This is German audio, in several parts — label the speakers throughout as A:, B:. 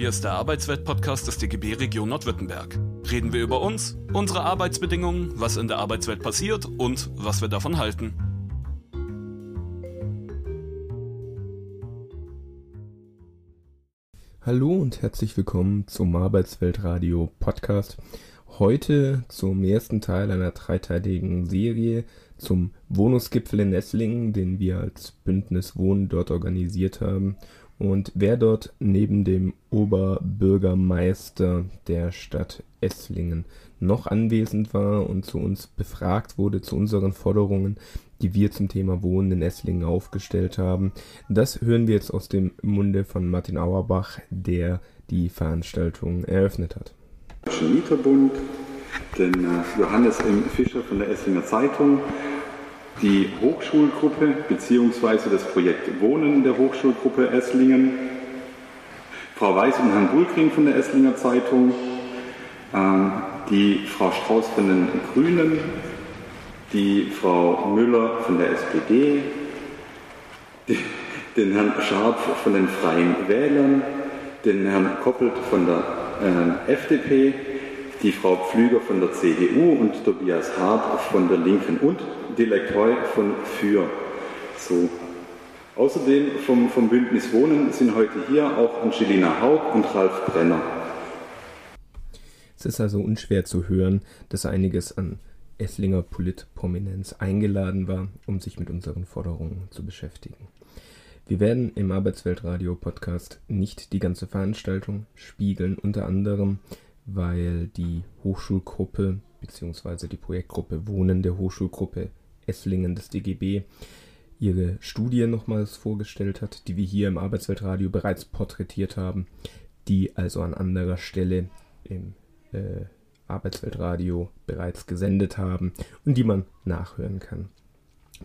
A: Hier ist der Arbeitswelt-Podcast des DGB Region Nordwürttemberg. Reden wir über uns, unsere Arbeitsbedingungen, was in der Arbeitswelt passiert und was wir davon halten.
B: Hallo und herzlich willkommen zum Arbeitsweltradio Podcast. Heute zum ersten Teil einer dreiteiligen Serie zum Wohnungsgipfel in Esslingen, den wir als Bündnis Wohnen dort organisiert haben und wer dort neben dem Oberbürgermeister der Stadt Esslingen noch anwesend war und zu uns befragt wurde zu unseren Forderungen, die wir zum Thema Wohnen in Esslingen aufgestellt haben, das hören wir jetzt aus dem Munde von Martin Auerbach, der die Veranstaltung eröffnet hat.
C: Mieterbund, den äh, Johannes M. Fischer von der Esslinger Zeitung, die Hochschulgruppe bzw. das Projekt Wohnen der Hochschulgruppe Esslingen, Frau Weiß und Herrn Bulkring von der Esslinger Zeitung, ähm, die Frau Strauß von den Grünen, die Frau Müller von der SPD, den Herrn Scharpf von den Freien Wählern, den Herrn Koppelt von der äh, FDP, die Frau Pflüger von der CDU und Tobias Hart von der Linken und Dilek Heu von Für. So. Außerdem vom, vom Bündnis Wohnen sind heute hier auch Angelina Haug und Ralf Brenner.
B: Es ist also unschwer zu hören, dass einiges an Esslinger Politprominenz eingeladen war, um sich mit unseren Forderungen zu beschäftigen. Wir werden im Arbeitsweltradio Podcast nicht die ganze Veranstaltung spiegeln, unter anderem weil die Hochschulgruppe bzw. die Projektgruppe Wohnen der Hochschulgruppe Esslingen des DGB ihre Studie nochmals vorgestellt hat, die wir hier im Arbeitsweltradio bereits porträtiert haben, die also an anderer Stelle im äh, Arbeitsweltradio bereits gesendet haben und die man nachhören kann.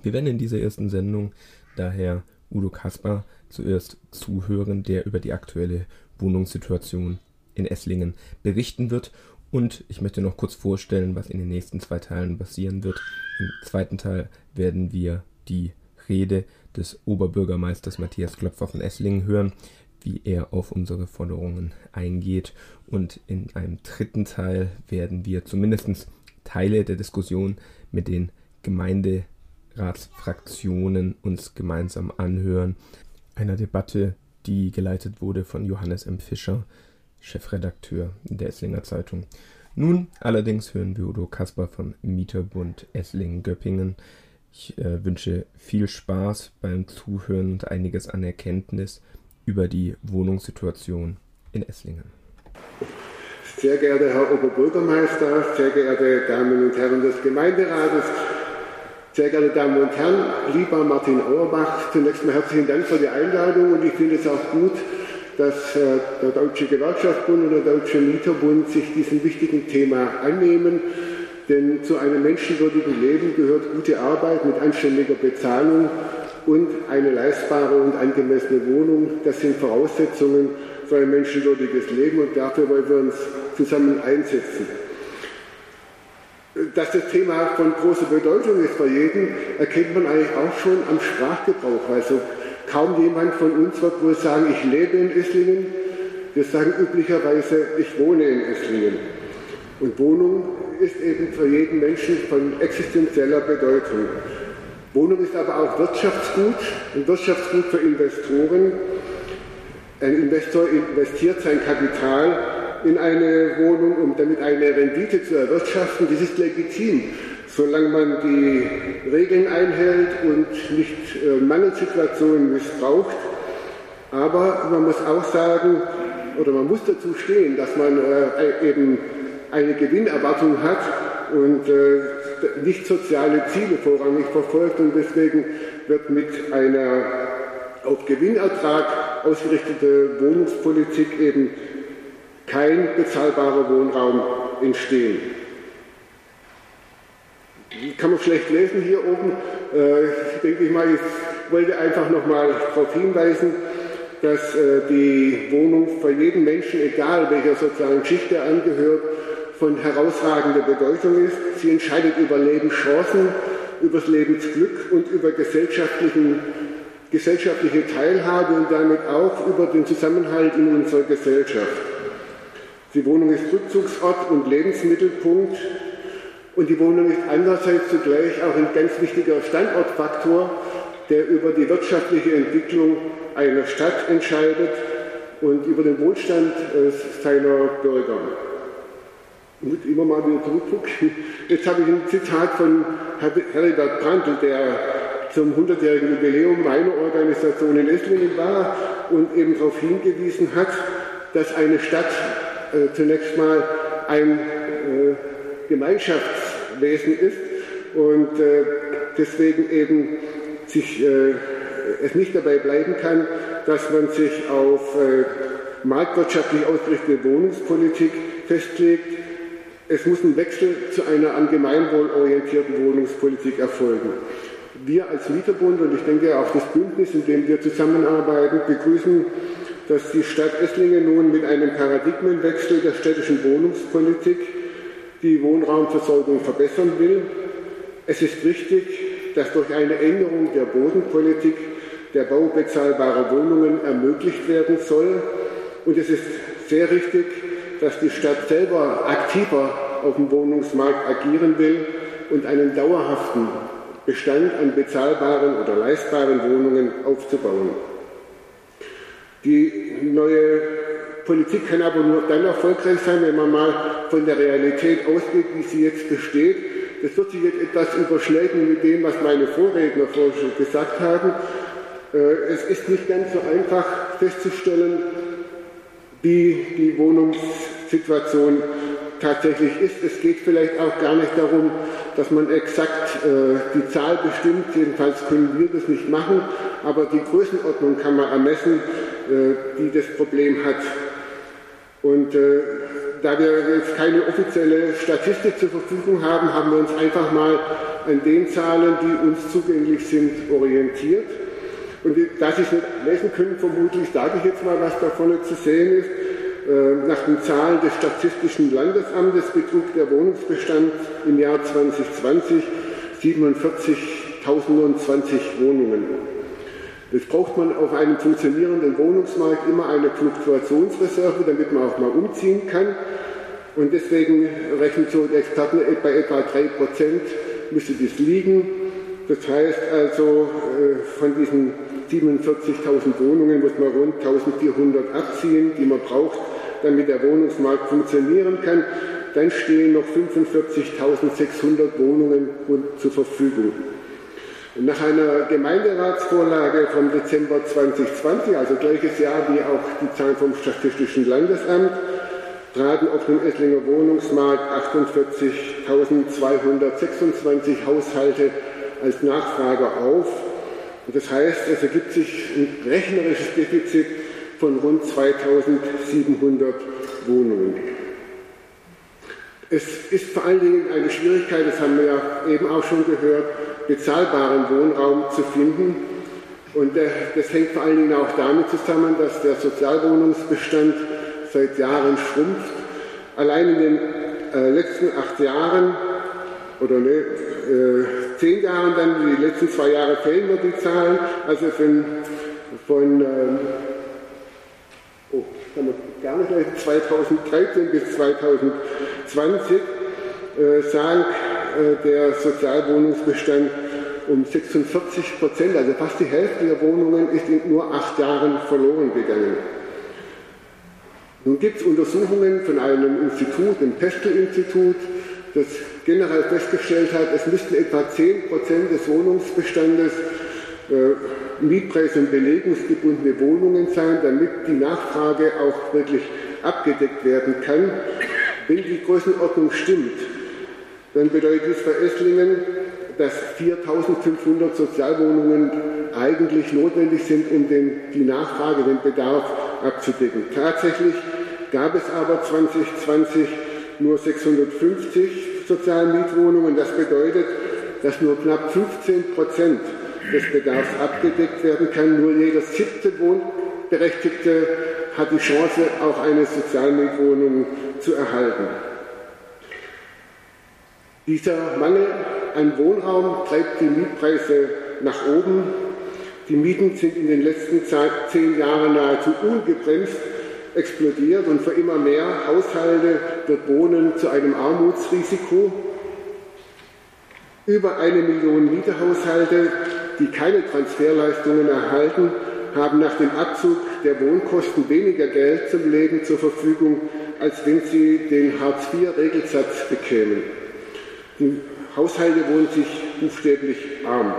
B: Wir werden in dieser ersten Sendung daher Udo Kasper zuerst zuhören, der über die aktuelle Wohnungssituation in Esslingen berichten wird. Und ich möchte noch kurz vorstellen, was in den nächsten zwei Teilen passieren wird. Im zweiten Teil werden wir die Rede des Oberbürgermeisters Matthias Klopfer von Esslingen hören, wie er auf unsere Forderungen eingeht. Und in einem dritten Teil werden wir zumindest Teile der Diskussion mit den Gemeinderatsfraktionen uns gemeinsam anhören. Einer Debatte, die geleitet wurde von Johannes M. Fischer, Chefredakteur der Esslinger Zeitung. Nun allerdings hören wir Udo Kasper von Mieterbund Esslingen-Göppingen. Ich äh, wünsche viel Spaß beim Zuhören und einiges an Erkenntnis über die Wohnungssituation in Esslingen.
D: Sehr geehrter Herr Oberbürgermeister, sehr geehrte Damen und Herren des Gemeinderates, sehr geehrte Damen und Herren, lieber Martin Auerbach, zunächst mal herzlichen Dank für die Einladung und ich finde es auch gut, dass äh, der Deutsche Gewerkschaftsbund und der Deutsche Mieterbund sich diesem wichtigen Thema annehmen. Denn zu einem menschenwürdigen Leben gehört gute Arbeit mit anständiger Bezahlung und eine leistbare und angemessene Wohnung. Das sind Voraussetzungen für ein menschenwürdiges Leben und dafür wollen wir uns zusammen einsetzen. Dass das Thema von großer Bedeutung ist für jeden, erkennt man eigentlich auch schon am Sprachgebrauch. Also Kaum jemand von uns wird wohl sagen, ich lebe in Esslingen. Wir sagen üblicherweise, ich wohne in Esslingen. Und Wohnung ist eben für jeden Menschen von existenzieller Bedeutung. Wohnung ist aber auch Wirtschaftsgut, ein Wirtschaftsgut für Investoren. Ein Investor investiert sein Kapital in eine Wohnung, um damit eine Rendite zu erwirtschaften. Das ist legitim solange man die Regeln einhält und nicht äh, Mangelsituationen missbraucht. Aber man muss auch sagen, oder man muss dazu stehen, dass man äh, eben eine Gewinnerwartung hat und äh, nicht soziale Ziele vorrangig verfolgt und deswegen wird mit einer auf Gewinnertrag ausgerichtete Wohnungspolitik eben kein bezahlbarer Wohnraum entstehen kann man schlecht lesen hier oben. Äh, denke ich mal, ich wollte einfach nochmal darauf hinweisen, dass äh, die Wohnung für jeden Menschen, egal welcher sozialen Schicht er angehört, von herausragender Bedeutung ist. Sie entscheidet über Lebenschancen, über das Lebensglück und über gesellschaftlichen gesellschaftliche Teilhabe und damit auch über den Zusammenhalt in unserer Gesellschaft. Die Wohnung ist Rückzugsort und Lebensmittelpunkt und die Wohnung ist andererseits zugleich auch ein ganz wichtiger Standortfaktor, der über die wirtschaftliche Entwicklung einer Stadt entscheidet und über den Wohlstand äh, seiner Bürger. Ich muss immer mal wieder zurückgucken. Jetzt habe ich ein Zitat von Herbert Brandl, der zum 100-jährigen Jubiläum meiner Organisation in Esslingen war und eben darauf hingewiesen hat, dass eine Stadt äh, zunächst mal ein äh, Gemeinschaftswesen ist und äh, deswegen eben sich, äh, es nicht dabei bleiben kann, dass man sich auf äh, marktwirtschaftlich ausgerichtete Wohnungspolitik festlegt. Es muss ein Wechsel zu einer am Gemeinwohl orientierten Wohnungspolitik erfolgen. Wir als Mieterbund und ich denke auch das Bündnis, in dem wir zusammenarbeiten, begrüßen, dass die Stadt Esslingen nun mit einem Paradigmenwechsel der städtischen Wohnungspolitik die Wohnraumversorgung verbessern will. Es ist wichtig, dass durch eine Änderung der Bodenpolitik der Bau bezahlbarer Wohnungen ermöglicht werden soll. Und es ist sehr richtig, dass die Stadt selber aktiver auf dem Wohnungsmarkt agieren will und einen dauerhaften Bestand an bezahlbaren oder leistbaren Wohnungen aufzubauen. Die neue Politik kann aber nur dann erfolgreich sein, wenn man mal von der Realität ausgeht, wie sie jetzt besteht. Das wird sich jetzt etwas überschneiden mit dem, was meine Vorredner vorhin schon gesagt haben. Äh, es ist nicht ganz so einfach festzustellen, wie die Wohnungssituation tatsächlich ist. Es geht vielleicht auch gar nicht darum, dass man exakt äh, die Zahl bestimmt, jedenfalls können wir das nicht machen, aber die Größenordnung kann man ermessen, äh, die das Problem hat. Und äh, da wir jetzt keine offizielle Statistik zur Verfügung haben, haben wir uns einfach mal an den Zahlen, die uns zugänglich sind, orientiert. Und da Sie es nicht lesen können, vermutlich sage ich jetzt mal, was da vorne zu sehen ist. Äh, nach den Zahlen des Statistischen Landesamtes betrug der Wohnungsbestand im Jahr 2020 47.020 Wohnungen. Jetzt braucht man auf einem funktionierenden Wohnungsmarkt immer eine Fluktuationsreserve, damit man auch mal umziehen kann. Und deswegen rechnen so die Experten bei etwa 3% müsste das liegen. Das heißt also, äh, von diesen 47.000 Wohnungen muss man rund 1400 abziehen, die man braucht, damit der Wohnungsmarkt funktionieren kann. Dann stehen noch 45.600 Wohnungen zur Verfügung. Nach einer Gemeinderatsvorlage vom Dezember 2020, also gleiches Jahr wie auch die Zahlen vom Statistischen Landesamt, traten auf dem Esslinger Wohnungsmarkt 48.226 Haushalte als Nachfrager auf. Das heißt, es ergibt sich ein rechnerisches Defizit von rund 2700 Wohnungen. Es ist vor allen Dingen eine Schwierigkeit, das haben wir ja eben auch schon gehört, bezahlbaren Wohnraum zu finden. Und das hängt vor allen Dingen auch damit zusammen, dass der Sozialwohnungsbestand seit Jahren schrumpft. Allein in den äh, letzten acht Jahren oder ne, äh, zehn Jahren dann, die letzten zwei Jahre fehlen mir die Zahlen, also von, von ähm, oh, kann man gar nicht 2013 bis 2020 äh, äh, der Sozialwohnungsbestand um 46 Prozent, also fast die Hälfte der Wohnungen ist in nur acht Jahren verloren gegangen. Nun gibt es Untersuchungen von einem Institut, dem Pestel-Institut, das generell festgestellt hat, es müssten etwa 10 Prozent des Wohnungsbestandes äh, Mietpreis- und belegungsgebundene Wohnungen sein, damit die Nachfrage auch wirklich abgedeckt werden kann. Wenn die Größenordnung stimmt, dann bedeutet dies für Esslingen, dass 4.500 Sozialwohnungen eigentlich notwendig sind, um den, die Nachfrage, den Bedarf abzudecken. Tatsächlich gab es aber 2020 nur 650 Sozialmietwohnungen. Das bedeutet, dass nur knapp 15 Prozent des Bedarfs abgedeckt werden kann. Nur jeder siebte Wohnberechtigte hat die Chance, auch eine Sozialmietwohnung zu erhalten. Dieser Mangel an Wohnraum treibt die Mietpreise nach oben Die Mieten sind in den letzten zehn Jahren nahezu ungebremst explodiert und für immer mehr Haushalte wird Wohnen zu einem Armutsrisiko. Über eine Million Mieterhaushalte, die keine Transferleistungen erhalten, haben nach dem Abzug der Wohnkosten weniger Geld zum Leben zur Verfügung, als wenn sie den Hartz-IV-Regelsatz bekämen. Die Haushalte wohnen sich buchstäblich arm.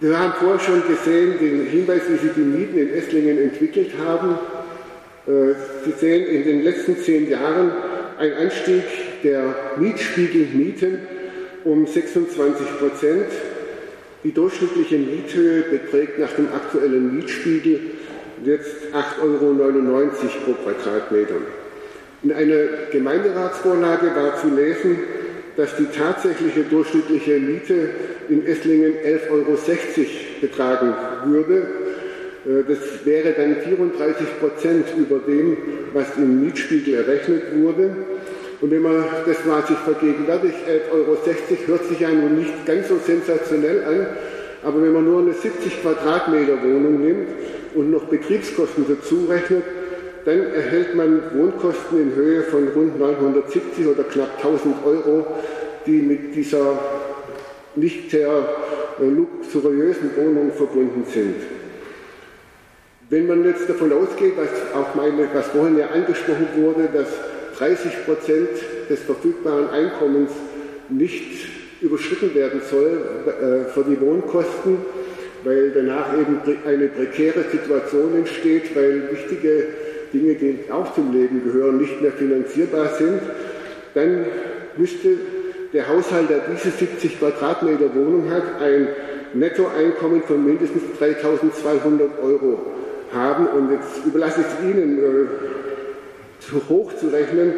D: Wir haben vorher schon gesehen den Hinweis, wie sich die Mieten in Esslingen entwickelt haben. Äh, Sie sehen in den letzten zehn Jahren einen Anstieg der Mietspiegelmieten um 26 Prozent. Die durchschnittliche Miethöhe beträgt nach dem aktuellen Mietspiegel jetzt 8,99 Euro pro Quadratmeter. In einer Gemeinderatsvorlage war zu lesen, dass die tatsächliche durchschnittliche Miete in Esslingen 11,60 Euro betragen würde. Äh, das wäre dann 34 Prozent über dem, was im Mietspiegel errechnet wurde. Und wenn man das mal sich vergegenwärtigt, 11,60 Euro hört sich ja nun nicht ganz so sensationell an, aber wenn man nur eine 70 Quadratmeter Wohnung nimmt und noch Betriebskosten dazu rechnet, dann erhält man Wohnkosten in Höhe von rund 970 oder knapp 1000 Euro, die mit dieser nicht sehr äh, luxuriösen Wohnung verbunden sind. Wenn man jetzt davon ausgeht, was auch meine, was vorhin ja angesprochen wurde, dass 30 Prozent des verfügbaren Einkommens nicht überschritten werden soll äh, für die Wohnkosten, weil danach eben eine prekäre Situation entsteht, weil wichtige Dinge, die auch zum Leben gehören, nicht mehr finanzierbar sind, dann müsste der Haushalt, der diese 70 Quadratmeter Wohnung hat, ein Nettoeinkommen von mindestens 3.200 Euro haben. Und jetzt überlasse ich es Ihnen, äh, zu hoch zu rechnen,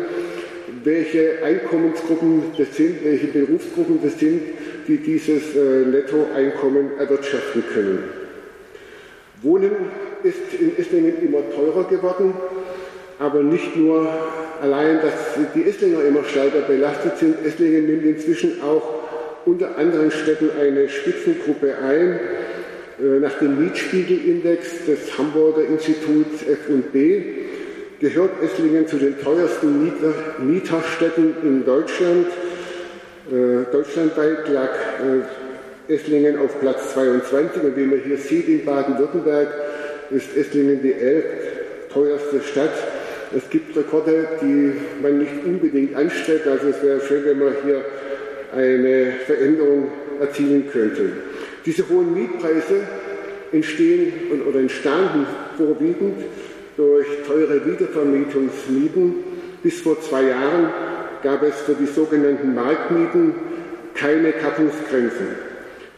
D: welche Einkommensgruppen das sind, welche Berufsgruppen das sind, die dieses äh, Nettoeinkommen erwirtschaften können. Wohnen ist in Esslingen immer teurer geworden, aber nicht nur allein, dass die Esslinger immer stärker belastet sind. Esslingen nimmt inzwischen auch unter anderen Städten eine Spitzengruppe ein. Äh, nach dem Mietspiegelindex des Hamburger Instituts F&B gehört Esslingen zu den teuersten Mieter, Mieterstädten in Deutschland. Äh, deutschlandweit lag äh, Esslingen auf Platz 22 und wie man hier sieht in Baden-Württemberg ist Esslingen die elf teuerste Stadt. Es gibt Rekorde, die man nicht unbedingt anstrebt. Also es wäre schön, wenn man hier eine Veränderung erzielen könnte. Diese hohen Mietpreise entstehen oder entstanden vorwiegend durch teure Wiedervermietungsmieten. Bis vor zwei Jahren gab es für die sogenannten Marktmieten keine Kappungsgrenzen.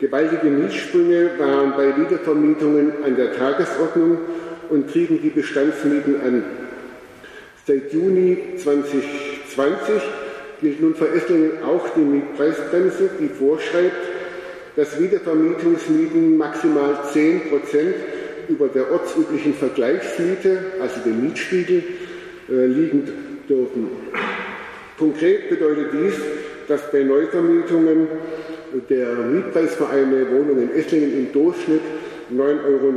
D: Gewaltige Mietsprünge waren bei Wiedervermietungen an der Tagesordnung und trieben die Bestandsmieten an. Seit Juni 2020 gilt nun für Esslingen auch die Mietpreisbremse, die vorschreibt, dass Wiedervermietungsmieten maximal 10 Prozent über der ortsüblichen Vergleichsmiete, also dem Mietspiegel, äh, liegen dürfen. Konkret bedeutet dies, dass bei Neuvermietungen der Mietpreis für eine Wohnung in Esslingen im Durchschnitt 9,90 Euro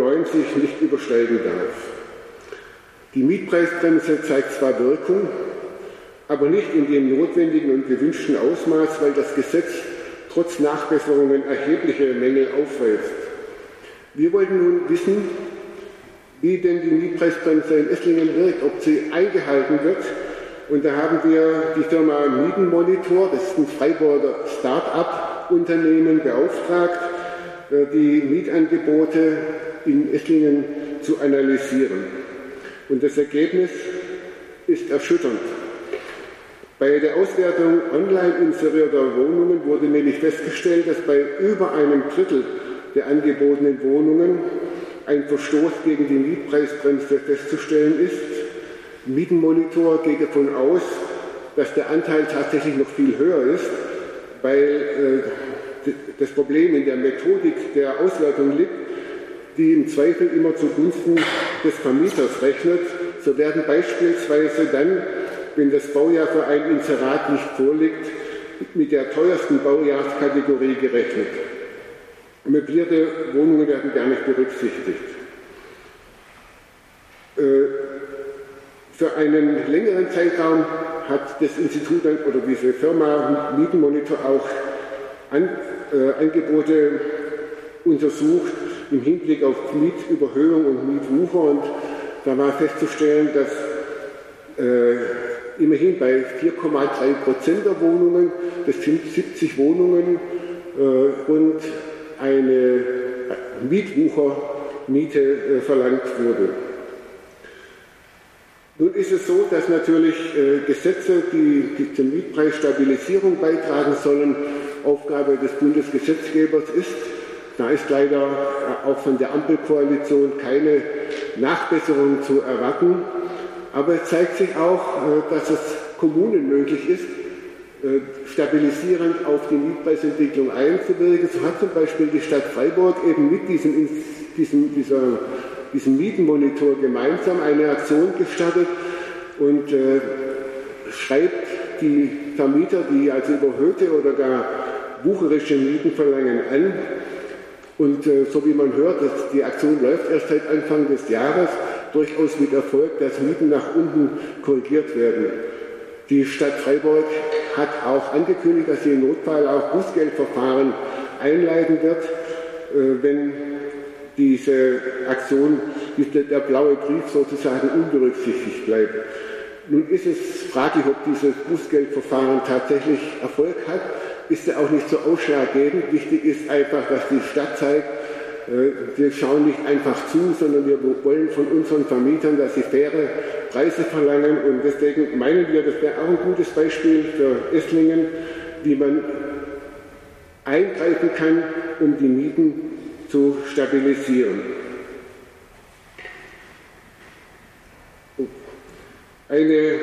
D: nicht übersteigen darf. Die Mietpreisbremse zeigt zwar Wirkung, aber nicht in dem notwendigen und gewünschten Ausmaß, weil das Gesetz trotz Nachbesserungen erhebliche Mängel aufweist. Wir wollten nun wissen, wie denn die Mietpreisbremse in Esslingen wirkt, ob sie eingehalten wird. Und da haben wir die Firma Mietenmonitor, das ist ein Freiburger Start-up, Unternehmen beauftragt, äh, die Mietangebote in Esslingen zu analysieren. Und das Ergebnis ist erschütternd. Bei der Auswertung online inserierter Wohnungen wurde nämlich festgestellt, dass bei über einem Drittel der angebotenen Wohnungen ein Verstoß gegen die Mietpreisbremse festzustellen ist. Mietenmonitor geht davon aus, dass der Anteil tatsächlich noch viel höher ist weil äh, das Problem in der Methodik der Auswertung liegt, die im Zweifel immer zugunsten des Vermieters rechnet. So werden beispielsweise dann, wenn das Baujahr für ein Inserat nicht vorliegt, mit der teuersten Baujahrskategorie gerechnet. möblierte Wohnungen werden gar nicht berücksichtigt. Äh, für einen längeren Zeitraum hat das Institut oder diese Firma Mietenmonitor auch an, äh, Angebote untersucht im Hinblick auf Mietüberhöhung und Mietwucher und da war festzustellen, dass äh, immerhin bei 4,3 Prozent der Wohnungen, das sind 70 Wohnungen, äh, rund eine Mietwuchermiete äh, verlangt wurde. Nun ist es so, dass natürlich äh, Gesetze, die, die zur Mietpreisstabilisierung beitragen sollen, Aufgabe des Bundesgesetzgebers ist. Da ist leider äh, auch von der Ampelkoalition keine Nachbesserung zu erwarten. Aber es zeigt sich auch, äh, dass es Kommunen möglich ist, äh, stabilisierend auf die Mietpreisentwicklung einzuwirken. So hat zum Beispiel die Stadt Freiburg eben mit diesem, diesem, dieser, diesem Mietenmonitor gemeinsam eine Aktion gestartet und äh, schreibt die Vermieter, die also überhöhte oder gar wucherische Mieten verlangen, an. Und äh, so wie man hört, dass die Aktion läuft erst seit Anfang des Jahres, durchaus mit Erfolg, dass Mieten nach unten korrigiert werden. Die Stadt Freiburg hat auch angekündigt, dass sie im Notfall auch Bußgeldverfahren einleiten wird, äh, wenn diese Aktion, der blaue Brief sozusagen unberücksichtigt bleibt. Nun ist es fraglich, ob dieses Bußgeldverfahren tatsächlich Erfolg hat. Ist ja auch nicht so ausschlaggebend. Wichtig ist einfach, dass die Stadt zeigt, äh, wir schauen nicht einfach zu, sondern wir wollen von unseren Vermietern, dass sie faire Preise verlangen. Und deswegen meinen wir, das wäre auch ein gutes Beispiel für Esslingen, wie man eingreifen kann, um die Mieten zu stabilisieren. Eine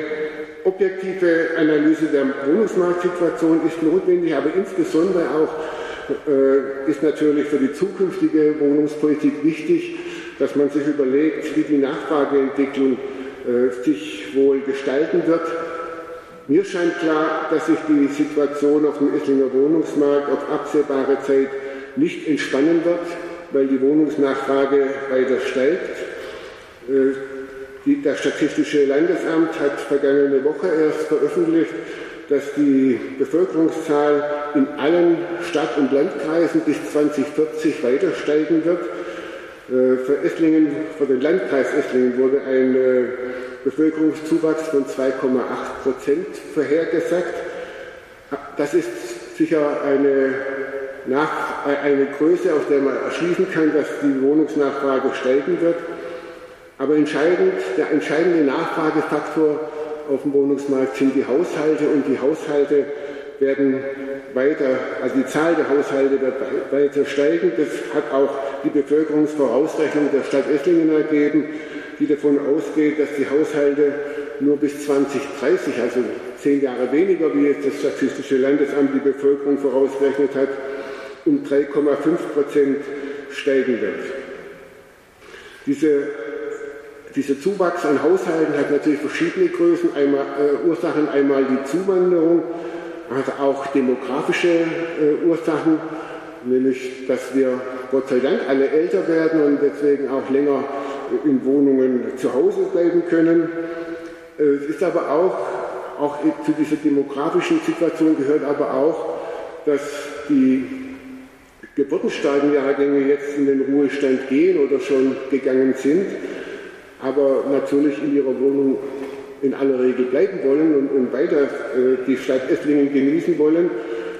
D: objektive Analyse der Wohnungsmarktsituation ist notwendig, aber insbesondere auch äh, ist natürlich für die zukünftige Wohnungspolitik wichtig, dass man sich überlegt, wie die Nachfrageentwicklung äh, sich wohl gestalten wird. Mir scheint klar, dass sich die Situation auf dem Esslinger Wohnungsmarkt auf absehbare Zeit nicht entspannen wird, weil die Wohnungsnachfrage weiter steigt. Äh, das Statistische Landesamt hat vergangene Woche erst veröffentlicht, dass die Bevölkerungszahl in allen Stadt- und Landkreisen bis 2040 weiter steigen wird. Äh, für Esslingen, für den Landkreis Esslingen wurde ein äh, Bevölkerungszuwachs von 2,8 Prozent vorhergesagt. Das ist sicher eine, Nach eine Größe, aus der man erschließen kann, dass die Wohnungsnachfrage steigen wird. Aber entscheidend, der entscheidende Nachfragefaktor auf dem Wohnungsmarkt sind die Haushalte und die Haushalte werden weiter, also die Zahl der Haushalte wird weiter steigen. Das hat auch die Bevölkerungsvorausrechnung der Stadt Esslingen ergeben, die davon ausgeht, dass die Haushalte nur bis 2030, also zehn Jahre weniger, wie jetzt das Statistische Landesamt die Bevölkerung vorausgerechnet hat, um 3,5 Prozent steigen wird. Diese dieser Zuwachs an Haushalten hat natürlich verschiedene Größen, einmal, äh, Ursachen. Einmal die Zuwanderung, also auch demografische äh, Ursachen, nämlich dass wir Gott sei Dank alle älter werden und deswegen auch länger in Wohnungen zu Hause bleiben können. Äh, es ist aber auch, auch zu dieser demografischen Situation gehört aber auch, dass die geburtenstarken Jahrgänge jetzt in den Ruhestand gehen oder schon gegangen sind aber natürlich in ihrer Wohnung in aller Regel bleiben wollen und, und weiter äh, die Stadt Esslingen genießen wollen.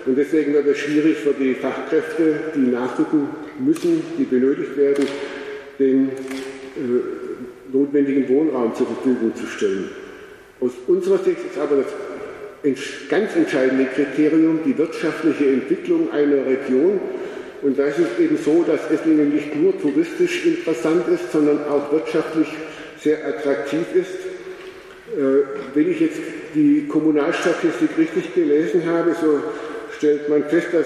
D: Und deswegen wird es schwierig für die Fachkräfte, die nachrücken müssen, die benötigt werden, den äh, notwendigen Wohnraum zur Verfügung zu stellen. Aus unserer Sicht ist aber das ganz entscheidende Kriterium die wirtschaftliche Entwicklung einer Region und da ist es eben so, dass Esslingen nicht nur touristisch interessant ist, sondern auch wirtschaftlich sehr attraktiv ist. Äh, wenn ich jetzt die Kommunalstatistik richtig gelesen habe, so stellt man fest, dass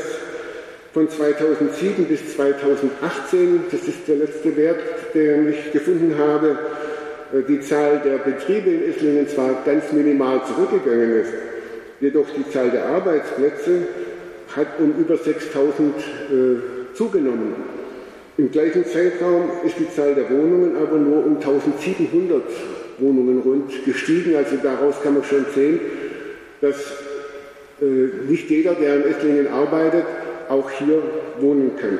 D: von 2007 bis 2018, das ist der letzte Wert, den ich gefunden habe, äh, die Zahl der Betriebe in Esslingen zwar ganz minimal zurückgegangen ist, jedoch die Zahl der Arbeitsplätze hat um über 6000 äh, zugenommen. Im gleichen Zeitraum ist die Zahl der Wohnungen aber nur um 1700 Wohnungen rund gestiegen. Also daraus kann man schon sehen, dass äh, nicht jeder, der in Esslingen arbeitet, auch hier wohnen kann.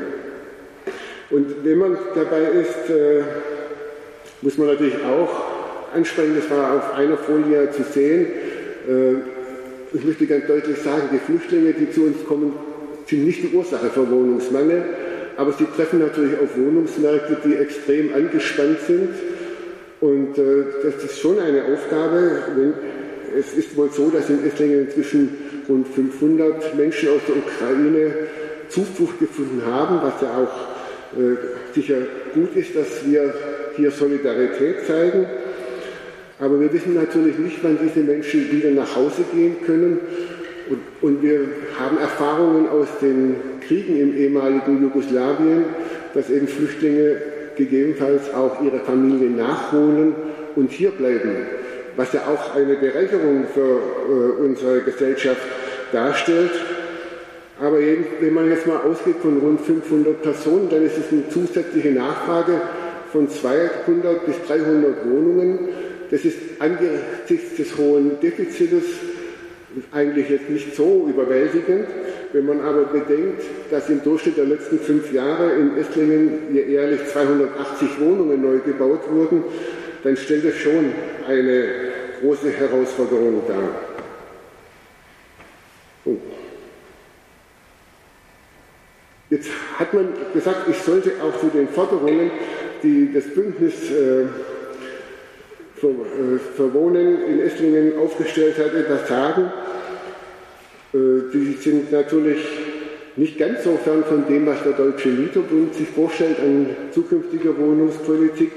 D: Und wenn man dabei ist, äh, muss man natürlich auch ansprechen, das war auf einer Folie zu sehen, äh, ich möchte ganz deutlich sagen, die Flüchtlinge, die zu uns kommen, sind nicht die Ursache für Wohnungsmangel, aber sie treffen natürlich auf Wohnungsmärkte, die extrem angespannt sind. Und äh, das ist schon eine Aufgabe. Wenn, es ist wohl so, dass in Esslingen inzwischen rund 500 Menschen aus der Ukraine Zuflucht gefunden haben, was ja auch äh, sicher gut ist, dass wir hier Solidarität zeigen. Aber wir wissen natürlich nicht, wann diese Menschen wieder nach Hause gehen können. Und, und wir haben Erfahrungen aus den Kriegen im ehemaligen Jugoslawien, dass eben Flüchtlinge gegebenenfalls auch ihre Familie nachholen und hier bleiben, was ja auch eine Bereicherung für äh, unsere Gesellschaft darstellt. Aber wenn man jetzt mal ausgeht von rund 500 Personen, dann ist es eine zusätzliche Nachfrage von 200 bis 300 Wohnungen. Das ist angesichts des hohen Defizites eigentlich jetzt nicht so überwältigend. Wenn man aber bedenkt, dass im Durchschnitt der letzten fünf Jahre in Esslingen jährlich 280 Wohnungen neu gebaut wurden, dann stellt es schon eine große Herausforderung dar. Jetzt hat man gesagt, ich sollte auch zu den Forderungen, die das Bündnis äh, für, äh, für, Wohnen in Esslingen aufgestellt hat, etwas sagen. Äh, die sind natürlich nicht ganz so fern von dem, was der Deutsche Mieterbund sich vorstellt an zukünftiger Wohnungspolitik.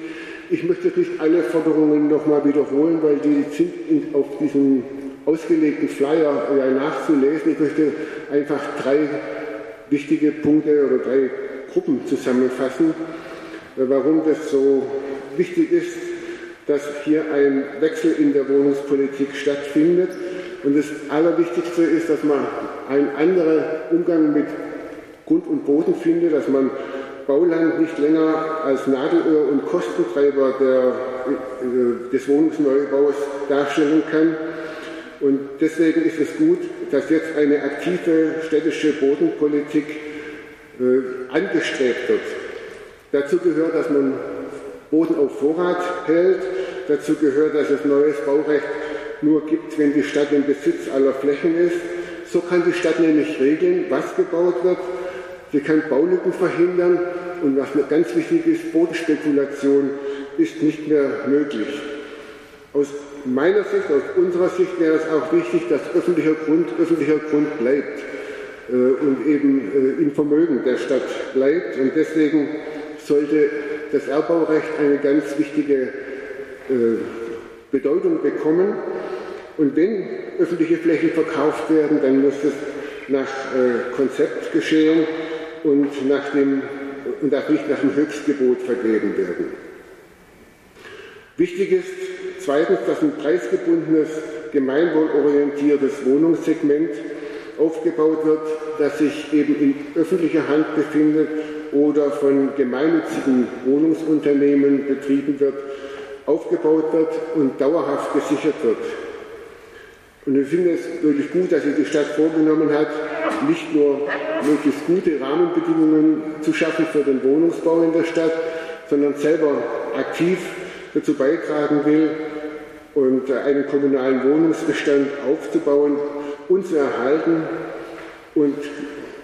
D: Ich möchte nicht alle Forderungen nochmal wiederholen, weil die sind in, auf diesem ausgelegten Flyer ja nachzulesen. Ich möchte einfach drei wichtige Punkte oder drei Gruppen zusammenfassen, äh, warum das so wichtig ist, dass hier ein Wechsel in der Wohnungspolitik stattfindet. Und das Allerwichtigste ist, dass man einen anderen Umgang mit Grund und Boden findet, dass man Bauland nicht länger als Nadelöhr und Kostentreiber der, äh, des Wohnungsneubaus darstellen kann. Und deswegen ist es gut, dass jetzt eine aktive städtische Bodenpolitik äh, angestrebt wird. Dazu gehört, dass man Boden auf Vorrat hält. Dazu gehört, dass es neues Baurecht nur gibt, wenn die Stadt im Besitz aller Flächen ist. So kann die Stadt nämlich regeln, was gebaut wird. Sie kann Baulücken verhindern und was mir ganz wichtig ist, Bodenspekulation ist nicht mehr möglich. Aus meiner Sicht, aus unserer Sicht wäre es auch wichtig, dass öffentlicher Grund öffentlicher Grund bleibt äh, und eben äh, im Vermögen der Stadt bleibt. Und deswegen sollte das Erbbaurecht eine ganz wichtige äh, Bedeutung bekommen. Und wenn öffentliche Flächen verkauft werden, dann muss es nach äh, Konzept geschehen und, nach dem, und darf nicht nach dem Höchstgebot vergeben werden. Wichtig ist zweitens, dass ein preisgebundenes, gemeinwohlorientiertes Wohnungssegment aufgebaut wird, das sich eben in öffentlicher Hand befindet oder von gemeinnützigen Wohnungsunternehmen betrieben wird, aufgebaut wird und dauerhaft gesichert wird. Und ich finde es wirklich gut, dass sich die Stadt vorgenommen hat, nicht nur möglichst gute Rahmenbedingungen zu schaffen für den Wohnungsbau in der Stadt, sondern selber aktiv dazu beitragen will und einen kommunalen Wohnungsbestand aufzubauen und zu erhalten. Und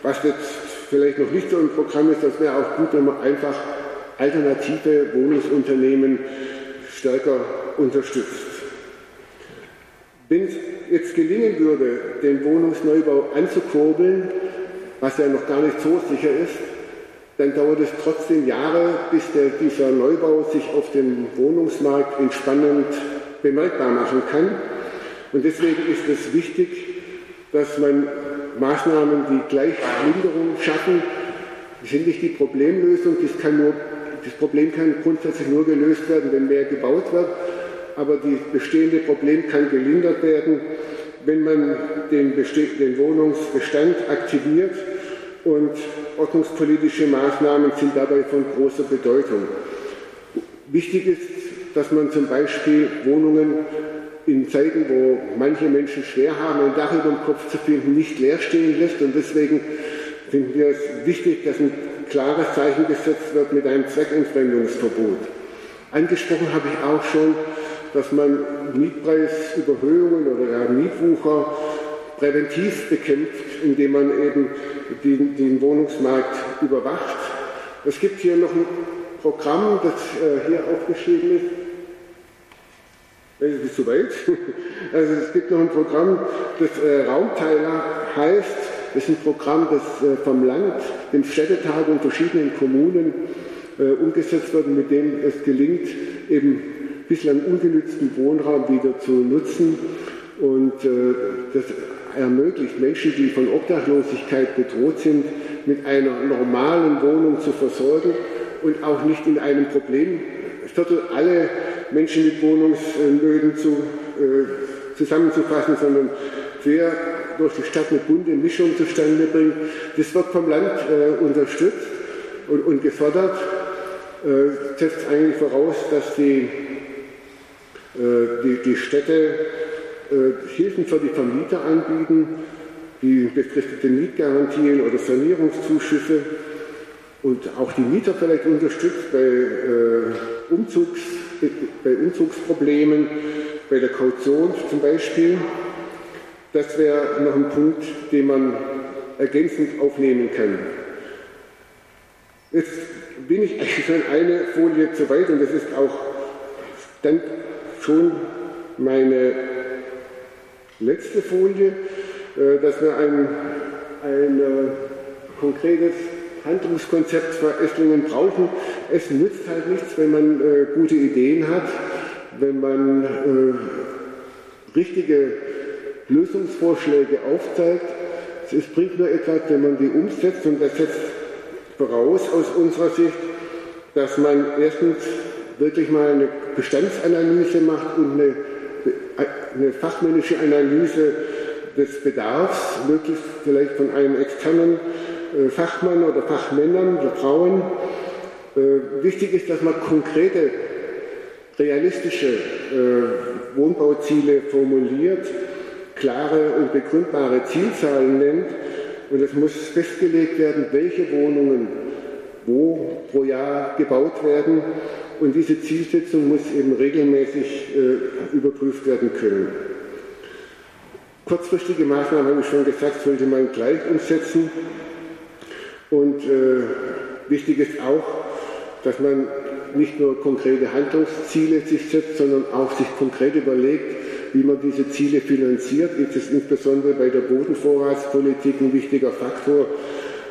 D: was jetzt vielleicht noch nicht so im Programm ist, das wäre auch gut, wenn man einfach alternative Wohnungsunternehmen stärker unterstützt. Wenn es jetzt gelingen würde, den Wohnungsneubau anzukurbeln, was ja noch gar nicht so sicher ist, dann dauert es trotzdem Jahre, bis der, dieser Neubau sich auf dem Wohnungsmarkt entspannend bemerkbar machen kann. Und deswegen ist es wichtig, dass man Maßnahmen, die Gleichlinderung schaffen, sind nicht die Problemlösung. Das, nur, das Problem kann grundsätzlich nur gelöst werden, wenn mehr gebaut wird. Aber das bestehende Problem kann gelindert werden, wenn man den, den Wohnungsbestand aktiviert und ordnungspolitische Maßnahmen sind dabei von großer Bedeutung. Wichtig ist, dass man zum Beispiel Wohnungen in Zeiten, wo manche Menschen schwer haben, ein Dach über dem Kopf zu finden, nicht leer stehen lässt. Und deswegen finden wir es wichtig, dass ein klares Zeichen gesetzt wird mit einem Zweckentfremdungsverbot. Angesprochen habe ich auch schon, dass man Mietpreisüberhöhungen oder ja, Mietwucher präventiv bekämpft, indem man eben den, den Wohnungsmarkt überwacht. Es gibt hier noch ein Programm, das äh, hier aufgeschrieben ist. Das ist zu weit. Also es gibt noch ein Programm, das äh, Raumteiler heißt. Das ist ein Programm, das äh, vom Land, dem Städtetag und verschiedenen Kommunen äh, umgesetzt wird, mit dem es gelingt, eben bislang ungenützten Wohnraum wieder zu nutzen. Und äh, das ermöglicht Menschen, die von Obdachlosigkeit bedroht sind, mit einer normalen Wohnung zu versorgen und auch nicht in einem Problemviertel alle Menschen mit Wohnungsnöten zu, äh, zusammenzufassen, sondern sehr durch die Stadt eine bunte Mischung zustande bringt. Das wird vom Land äh, unterstützt und, und gefördert. Äh, setzt eigentlich voraus, dass die, äh, die, die Städte äh, Hilfen für die Vermieter anbieten, wie befristete Mietgarantien oder Sanierungszuschüsse und auch die Mieter vielleicht unterstützt bei, äh, Umzugs, bei Umzugsproblemen, bei der Kaution zum Beispiel. Das wäre noch ein Punkt, den man ergänzend aufnehmen kann. Jetzt bin ich schon eine Folie zu weit und das ist auch dann schon meine letzte Folie, äh, dass wir ein, ein konkretes Handlungskonzept für Esslingen brauchen. Es nützt halt nichts, wenn man äh, gute Ideen hat, wenn man äh, richtige Lösungsvorschläge aufzeigt. Es bringt nur etwas, wenn man die umsetzt und das setzt voraus aus unserer Sicht, dass man erstens wirklich mal eine Bestandsanalyse macht und eine eine fachmännische Analyse des Bedarfs, möglichst vielleicht von einem externen äh, Fachmann oder Fachmännern oder Frauen. Äh, wichtig ist, dass man konkrete, realistische äh, Wohnbauziele formuliert, klare und begründbare Zielzahlen nennt und es muss festgelegt werden, welche Wohnungen wo pro Jahr gebaut werden und diese Zielsetzung muss eben regelmäßig äh, überprüft werden können. Kurzfristige Maßnahmen, habe ich schon gesagt, sollte man gleich umsetzen. Und äh, wichtig ist auch, dass man nicht nur konkrete Handlungsziele sich setzt, sondern auch sich konkret überlegt, wie man diese Ziele finanziert. Jetzt ist insbesondere bei der Bodenvorratspolitik ein wichtiger Faktor,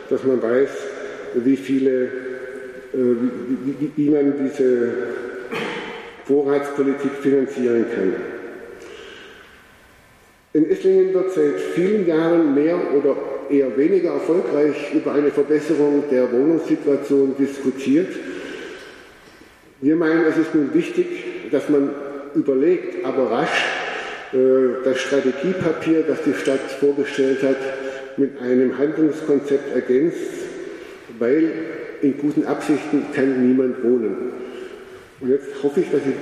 D: dass man weiß, wie viele äh, wie, wie man diese Vorratspolitik finanzieren kann. In Esslingen wird seit vielen Jahren mehr oder eher weniger erfolgreich über eine Verbesserung der Wohnungssituation diskutiert. Wir meinen, es ist nun wichtig, dass man überlegt, aber rasch äh, das Strategiepapier, das die Stadt vorgestellt hat, mit einem Handlungskonzept ergänzt, weil in guten Absichten kann niemand wohnen. Und jetzt hoffe ich, dass ich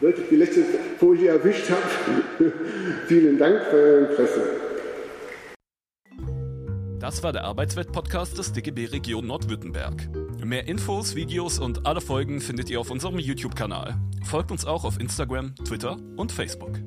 D: wirklich die letzte Folie erwischt habe. Vielen Dank für Euer Interesse.
A: Das war der Arbeitswelt-Podcast des DGB Region Nordwürttemberg. Mehr Infos, Videos und alle Folgen findet ihr auf unserem YouTube-Kanal. Folgt uns auch auf Instagram, Twitter und Facebook.